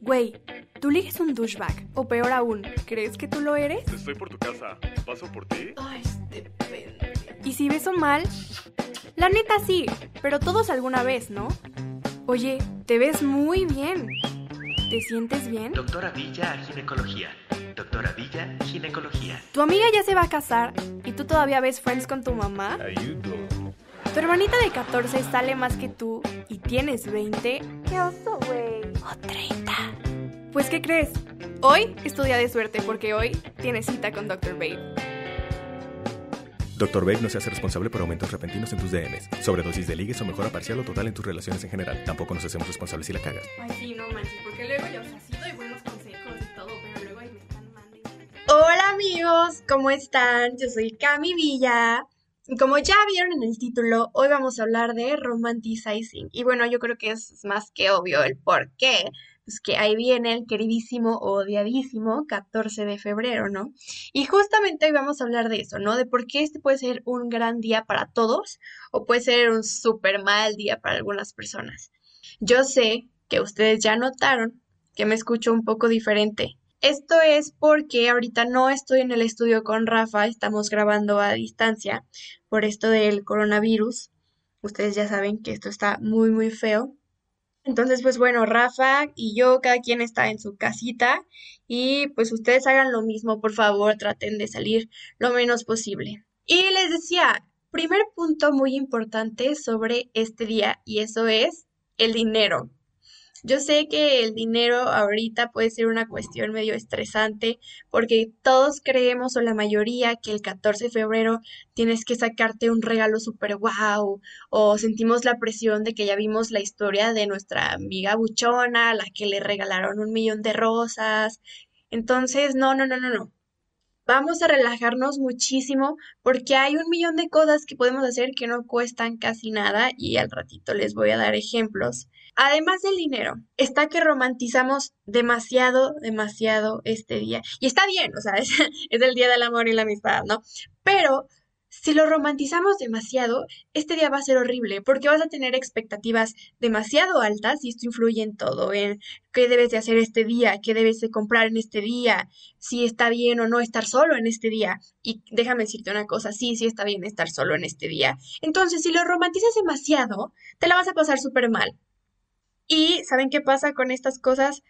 Güey, tú ligas un douchebag. O peor aún, ¿crees que tú lo eres? Estoy por tu casa. ¿Paso por ti? Ay, depende. ¿Y si beso mal? La neta sí, pero todos alguna vez, ¿no? Oye, te ves muy bien. ¿Te sientes bien? Doctora Villa, ginecología. Doctora Villa, ginecología. Tu amiga ya se va a casar y tú todavía ves Friends con tu mamá. Ayudo. Tu hermanita de 14 sale más que tú y tienes 20. ¡Qué oso, güey! O 30. Pues, ¿qué crees? Hoy es tu día de suerte porque hoy tienes cita con Dr. Babe. Dr. Babe no se hace responsable por aumentos repentinos en tus DMs, sobredosis de ligues o mejora parcial o total en tus relaciones en general. Tampoco nos hacemos responsables si la cagas. Ay, sí, no manches, porque luego yo, o sea, sí doy buenos consejos y todo, pero luego ahí me están mandando. Hola amigos, ¿cómo están? Yo soy Cami Villa. Como ya vieron en el título, hoy vamos a hablar de romanticizing. Y bueno, yo creo que es más que obvio el por qué. Pues que ahí viene el queridísimo odiadísimo 14 de febrero, ¿no? Y justamente hoy vamos a hablar de eso, ¿no? De por qué este puede ser un gran día para todos o puede ser un súper mal día para algunas personas. Yo sé que ustedes ya notaron que me escucho un poco diferente. Esto es porque ahorita no estoy en el estudio con Rafa, estamos grabando a distancia por esto del coronavirus. Ustedes ya saben que esto está muy, muy feo. Entonces, pues bueno, Rafa y yo, cada quien está en su casita y pues ustedes hagan lo mismo, por favor, traten de salir lo menos posible. Y les decía, primer punto muy importante sobre este día y eso es el dinero. Yo sé que el dinero ahorita puede ser una cuestión medio estresante porque todos creemos o la mayoría que el 14 de febrero tienes que sacarte un regalo súper guau o sentimos la presión de que ya vimos la historia de nuestra amiga buchona, la que le regalaron un millón de rosas. Entonces, no, no, no, no, no. Vamos a relajarnos muchísimo porque hay un millón de cosas que podemos hacer que no cuestan casi nada y al ratito les voy a dar ejemplos. Además del dinero, está que romantizamos demasiado, demasiado este día. Y está bien, o sea, es, es el día del amor y la amistad, ¿no? Pero si lo romantizamos demasiado, este día va a ser horrible porque vas a tener expectativas demasiado altas y esto influye en todo, en qué debes de hacer este día, qué debes de comprar en este día, si está bien o no estar solo en este día. Y déjame decirte una cosa, sí, sí está bien estar solo en este día. Entonces, si lo romantizas demasiado, te la vas a pasar súper mal. Y ¿saben qué pasa con estas cosas?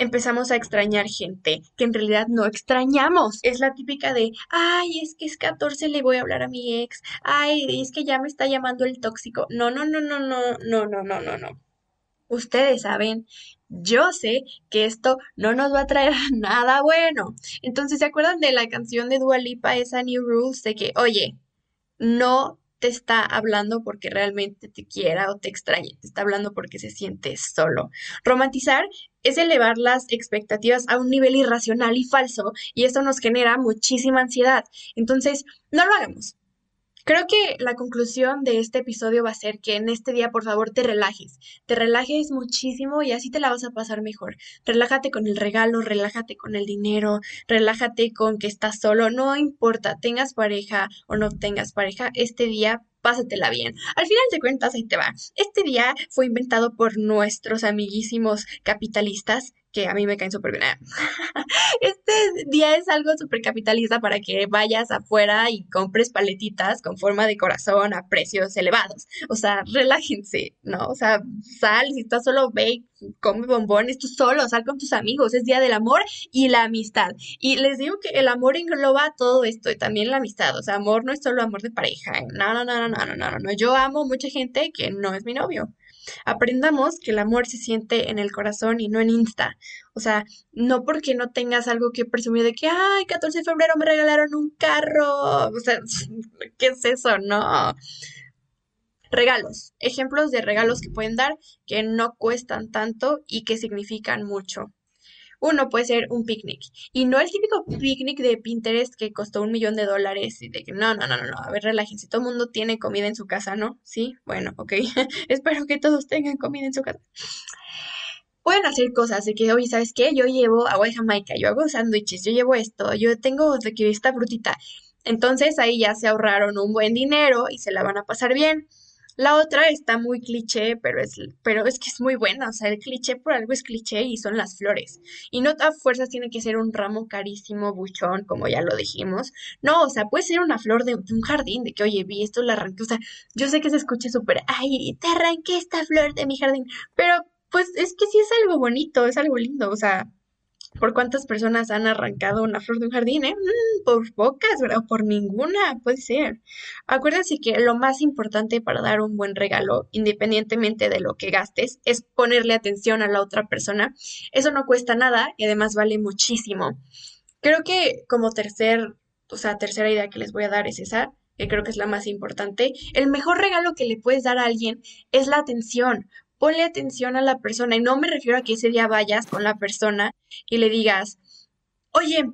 Empezamos a extrañar gente que en realidad no extrañamos. Es la típica de, ay, es que es 14, le voy a hablar a mi ex, ay, es que ya me está llamando el tóxico. No, no, no, no, no, no, no, no, no, no. Ustedes saben, yo sé que esto no nos va a traer nada bueno. Entonces, ¿se acuerdan de la canción de Dua Lipa, esa New Rules, de que, oye, no te está hablando porque realmente te quiera o te extrañe, te está hablando porque se siente solo. Romantizar es elevar las expectativas a un nivel irracional y falso y esto nos genera muchísima ansiedad. Entonces, no lo hagamos. Creo que la conclusión de este episodio va a ser que en este día, por favor, te relajes. Te relajes muchísimo y así te la vas a pasar mejor. Relájate con el regalo, relájate con el dinero, relájate con que estás solo. No importa, tengas pareja o no tengas pareja, este día pásatela bien. Al final de cuentas, ahí te va. Este día fue inventado por nuestros amiguísimos capitalistas que a mí me caen súper bien. Este día es algo súper capitalista para que vayas afuera y compres paletitas con forma de corazón a precios elevados. O sea, relájense, ¿no? O sea, sal, si estás solo, ve, come bombones tú solo, sal con tus amigos. Es día del amor y la amistad. Y les digo que el amor engloba todo esto y también la amistad. O sea, amor no es solo amor de pareja. No, no, no, no, no, no, no, no. Yo amo mucha gente que no es mi novio. Aprendamos que el amor se siente en el corazón y no en Insta. O sea, no porque no tengas algo que presumir de que, ay, 14 de febrero me regalaron un carro. O sea, ¿qué es eso? No. Regalos. Ejemplos de regalos que pueden dar que no cuestan tanto y que significan mucho. Uno puede ser un picnic. Y no el típico picnic de Pinterest que costó un millón de dólares y de que no, no, no, no, no. A ver, relájense. Todo el mundo tiene comida en su casa, ¿no? Sí, bueno, ok. Espero que todos tengan comida en su casa. Pueden hacer cosas de que, oye, ¿sabes qué? Yo llevo agua de Jamaica, yo hago sándwiches, yo llevo esto, yo tengo de que esta frutita. Entonces ahí ya se ahorraron un buen dinero y se la van a pasar bien. La otra está muy cliché, pero es, pero es que es muy buena. O sea, el cliché por algo es cliché y son las flores. Y no a fuerzas tiene que ser un ramo carísimo, buchón, como ya lo dijimos. No, o sea, puede ser una flor de, un jardín, de que, oye, vi esto, la arranqué. O sea, yo sé que se escuche súper, ay, te arranqué esta flor de mi jardín. Pero, pues, es que sí es algo bonito, es algo lindo. O sea, ¿Por cuántas personas han arrancado una flor de un jardín? Eh? Mm, por pocas, ¿verdad? Por ninguna, puede ser. Acuérdense que lo más importante para dar un buen regalo, independientemente de lo que gastes, es ponerle atención a la otra persona. Eso no cuesta nada y además vale muchísimo. Creo que como tercer, o sea, tercera idea que les voy a dar es esa, que creo que es la más importante. El mejor regalo que le puedes dar a alguien es la atención ponle atención a la persona. Y no me refiero a que ese día vayas con la persona y le digas, oye,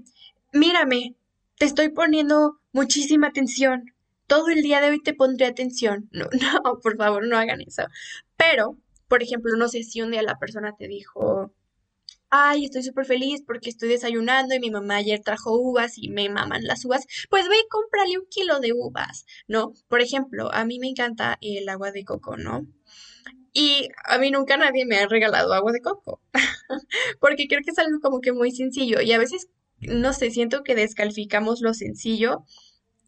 mírame, te estoy poniendo muchísima atención. Todo el día de hoy te pondré atención. No, no, por favor, no hagan eso. Pero, por ejemplo, no sé si un día la persona te dijo, ay, estoy súper feliz porque estoy desayunando y mi mamá ayer trajo uvas y me maman las uvas, pues ve y cómprale un kilo de uvas, ¿no? Por ejemplo, a mí me encanta el agua de coco, ¿no? Y a mí nunca nadie me ha regalado agua de coco, porque creo que es algo como que muy sencillo y a veces, no sé, siento que descalificamos lo sencillo.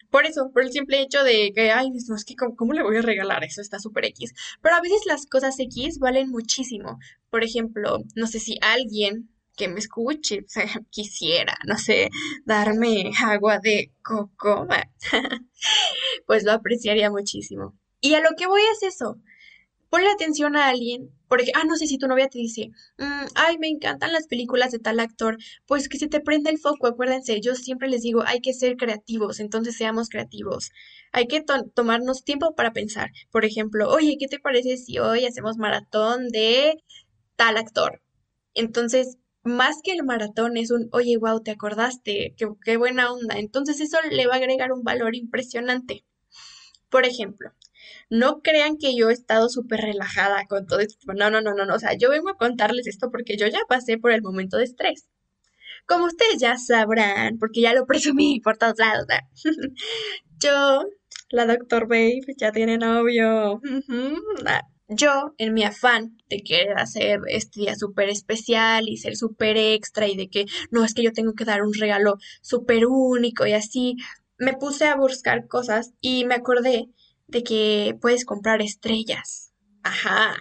Por eso, por el simple hecho de que, ay, no, es que, ¿cómo, le voy a regalar eso? Está súper X. Pero a veces las cosas X valen muchísimo. Por ejemplo, no sé si alguien que me escuche, quisiera, no sé, darme agua de coco, pues lo apreciaría muchísimo. Y a lo que voy es eso, ponle atención a alguien, porque, ah, no sé si tu novia te dice, mm, ay, me encantan las películas de tal actor, pues que se te prenda el foco, acuérdense, yo siempre les digo, hay que ser creativos, entonces seamos creativos. Hay que tomarnos tiempo para pensar. Por ejemplo, oye, ¿qué te parece si hoy hacemos maratón de tal actor? Entonces, más que el maratón es un, oye, wow, te acordaste, qué, qué buena onda. Entonces eso le va a agregar un valor impresionante. Por ejemplo, no crean que yo he estado súper relajada con todo esto. No, no, no, no, no. O sea, yo vengo a contarles esto porque yo ya pasé por el momento de estrés. Como ustedes ya sabrán, porque ya lo presumí por todos lados. yo, la doctor Babe, ya tiene novio. Yo, en mi afán de querer hacer este día súper especial y ser súper extra y de que no es que yo tengo que dar un regalo súper único y así, me puse a buscar cosas y me acordé de que puedes comprar estrellas. Ajá,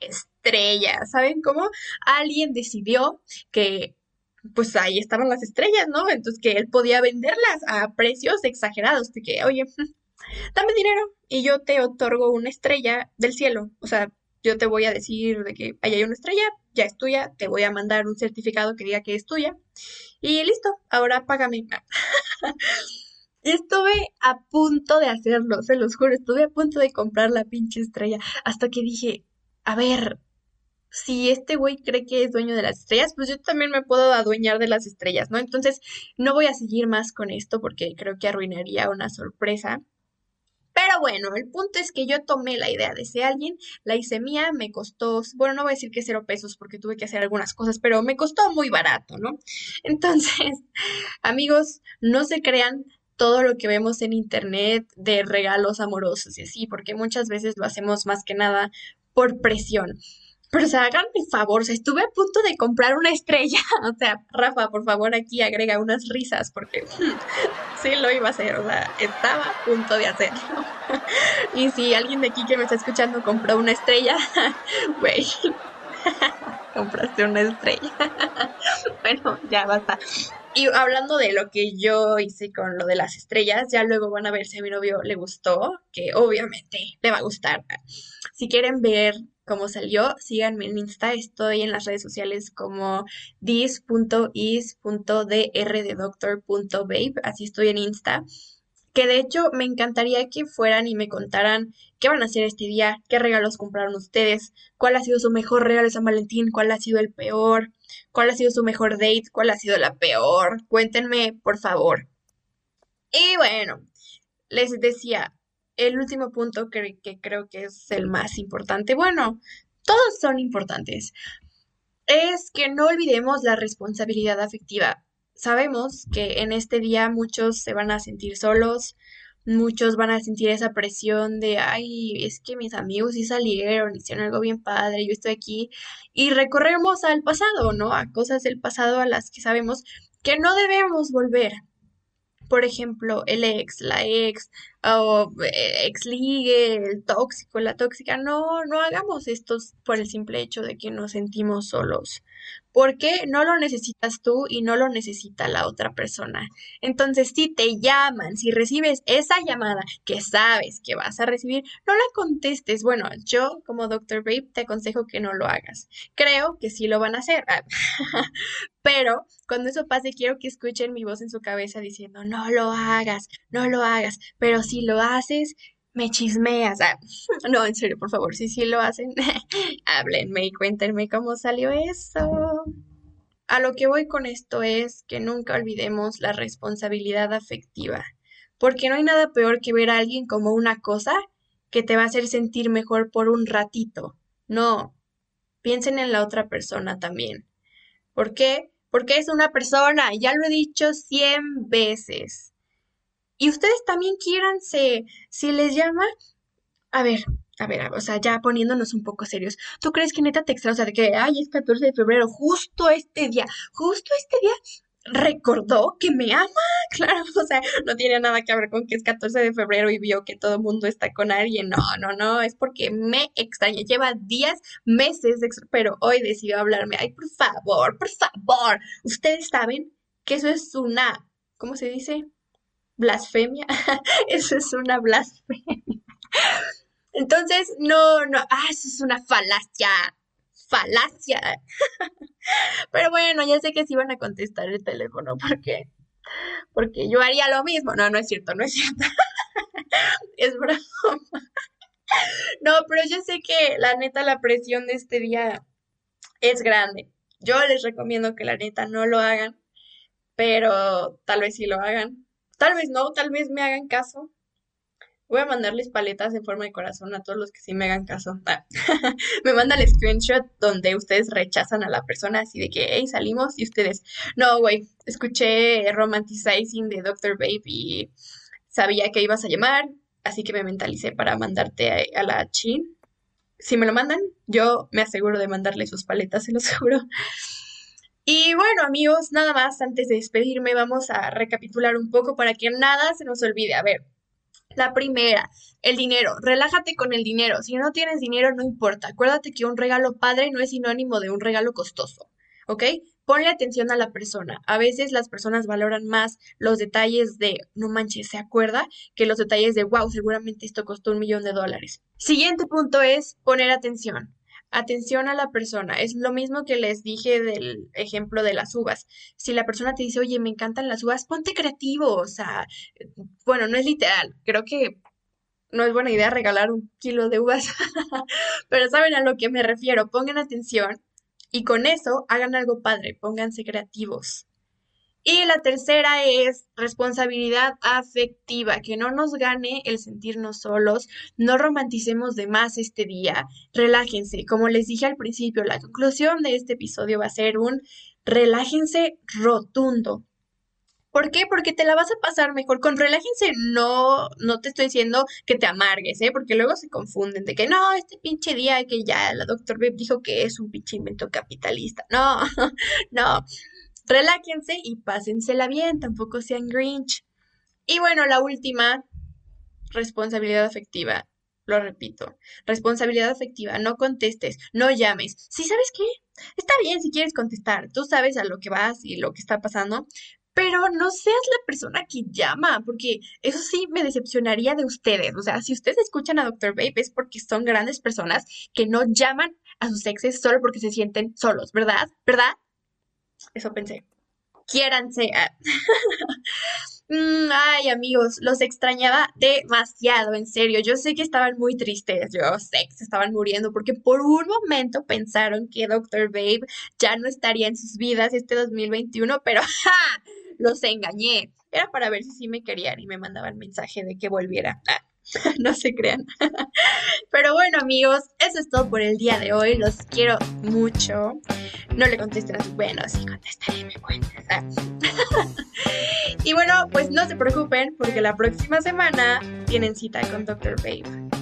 estrellas. ¿Saben cómo? Alguien decidió que pues ahí estaban las estrellas, ¿no? Entonces que él podía venderlas a precios exagerados, de que, oye, dame dinero y yo te otorgo una estrella del cielo. O sea, yo te voy a decir de que ahí hay una estrella, ya es tuya, te voy a mandar un certificado que diga que es tuya y listo, ahora págame. Estuve a punto de hacerlo, se los juro, estuve a punto de comprar la pinche estrella, hasta que dije, a ver, si este güey cree que es dueño de las estrellas, pues yo también me puedo adueñar de las estrellas, ¿no? Entonces, no voy a seguir más con esto porque creo que arruinaría una sorpresa. Pero bueno, el punto es que yo tomé la idea de ese alguien, la hice mía, me costó, bueno, no voy a decir que cero pesos porque tuve que hacer algunas cosas, pero me costó muy barato, ¿no? Entonces, amigos, no se crean, todo lo que vemos en internet de regalos amorosos y así, porque muchas veces lo hacemos más que nada por presión. Pero o sea, háganme favor, o sea, estuve a punto de comprar una estrella. O sea, Rafa, por favor, aquí agrega unas risas, porque sí lo iba a hacer, o sea, estaba a punto de hacerlo. y si alguien de aquí que me está escuchando compró una estrella, güey, compraste una estrella. bueno, ya basta. Y hablando de lo que yo hice con lo de las estrellas, ya luego van a ver si a mi novio le gustó, que obviamente le va a gustar. Si quieren ver cómo salió, síganme en Insta, estoy en las redes sociales como dis.is.drdoctor.babe, así estoy en Insta que de hecho me encantaría que fueran y me contaran qué van a hacer este día, qué regalos compraron ustedes, cuál ha sido su mejor regalo de San Valentín, cuál ha sido el peor, cuál ha sido su mejor date, cuál ha sido la peor. Cuéntenme, por favor. Y bueno, les decía, el último punto que, que creo que es el más importante, bueno, todos son importantes, es que no olvidemos la responsabilidad afectiva sabemos que en este día muchos se van a sentir solos, Muchos van a sentir esa presión de, ay, es que mis amigos sí salieron, hicieron algo bien padre, yo estoy aquí. Y recorremos al pasado, ¿no? A cosas del pasado a las que sabemos que no debemos volver. Por ejemplo, el ex, la ex, o eh, ex ligue, el tóxico, la tóxica. No, no hagamos esto por el simple hecho de que nos sentimos solos porque no lo necesitas tú y no lo necesita la otra persona. Entonces, si te llaman, si recibes esa llamada que sabes que vas a recibir, no la contestes. Bueno, yo como Dr. Babe te aconsejo que no lo hagas. Creo que sí lo van a hacer. Pero cuando eso pase, quiero que escuchen mi voz en su cabeza diciendo, no lo hagas, no lo hagas. Pero si lo haces, me chismeas. Ah, no, en serio, por favor, si sí lo hacen, háblenme y cuéntenme cómo salió eso. A lo que voy con esto es que nunca olvidemos la responsabilidad afectiva, porque no hay nada peor que ver a alguien como una cosa que te va a hacer sentir mejor por un ratito. No, piensen en la otra persona también. ¿Por qué? Porque es una persona, ya lo he dicho cien veces. Y ustedes también quiéranse, si les llama, a ver, a ver, o sea, ya poniéndonos un poco serios, ¿tú crees que neta te extraña, o sea, de que, ay, es 14 de febrero, justo este día, justo este día recordó que me ama, claro, o sea, no tiene nada que ver con que es 14 de febrero y vio que todo el mundo está con alguien, no, no, no, es porque me extraña, lleva días, meses, pero hoy decidió hablarme, ay, por favor, por favor, ustedes saben que eso es una, ¿cómo se dice? Blasfemia. eso es una blasfemia. Entonces, no, no, ah, eso es una falacia. Falacia. Pero bueno, ya sé que sí van a contestar el teléfono porque porque yo haría lo mismo. No, no es cierto, no es cierto. es broma. No, pero yo sé que la neta la presión de este día es grande. Yo les recomiendo que la neta no lo hagan, pero tal vez sí lo hagan. Tal vez no, tal vez me hagan caso. Voy a mandarles paletas en forma de corazón a todos los que sí me hagan caso. Ah, me mandan el screenshot donde ustedes rechazan a la persona así de que, hey, salimos y ustedes, no, güey, escuché Romanticizing de Dr. Babe y sabía que ibas a llamar, así que me mentalicé para mandarte a, la chin. Si me lo mandan, yo me aseguro de mandarle sus paletas, se lo aseguro. Y bueno, amigos, nada más antes de despedirme, vamos a recapitular un poco para que nada se nos olvide. A ver, la primera, el dinero. Relájate con el dinero. Si no tienes dinero, no importa. Acuérdate que un regalo padre no es sinónimo de un regalo costoso. ¿Ok? Ponle atención a la persona. A veces las personas valoran más los detalles de, no manches, ¿se acuerda? Que los detalles de, wow, seguramente esto costó un millón de dólares. Siguiente punto es poner atención atención a la persona. Es lo mismo que les dije del ejemplo de las uvas. Si la persona te dice, oye, me encantan las uvas, ponte creativo. O sea, bueno, no es literal. Creo que no es buena idea regalar un kilo de uvas, pero saben a lo que me refiero. Pongan atención y con eso hagan algo padre, pónganse creativos. Y la tercera es responsabilidad afectiva, que no nos gane el sentirnos solos, no romanticemos de más este día, relájense. Como les dije al principio, la conclusión de este episodio va a ser un relájense rotundo. ¿Por qué? Porque te la vas a pasar mejor. Con relájense no, no te estoy diciendo que te amargues, ¿eh? Porque luego se confunden de que no, este pinche día que ya la doctor Beb dijo que es un pinche invento capitalista. No, no reláquense y pásensela bien, tampoco sean grinch. Y bueno, la última, responsabilidad afectiva. Lo repito, responsabilidad afectiva, no contestes, no llames. ¿Sí sabes qué? Está bien si quieres contestar, tú sabes a lo que vas y lo que está pasando, pero no seas la persona que llama, porque eso sí me decepcionaría de ustedes. O sea, si ustedes escuchan a Dr. Babe es porque son grandes personas que no llaman a sus exes solo porque se sienten solos, ¿verdad? ¿Verdad? Eso pensé. Quiéranse. Mm, ay, amigos, los extrañaba demasiado, en serio. Yo sé que estaban muy tristes, yo sé que se estaban muriendo porque por un momento pensaron que Dr. Babe ya no estaría en sus vidas este 2021, pero. Los engañé. Era para ver si sí me querían y me mandaban mensaje de que volviera. no se crean. Pero bueno, amigos, eso es todo por el día de hoy. Los quiero mucho. No le contesten bueno, sí contestaré, me cuentas. y bueno, pues no se preocupen porque la próxima semana tienen cita con Dr. Babe.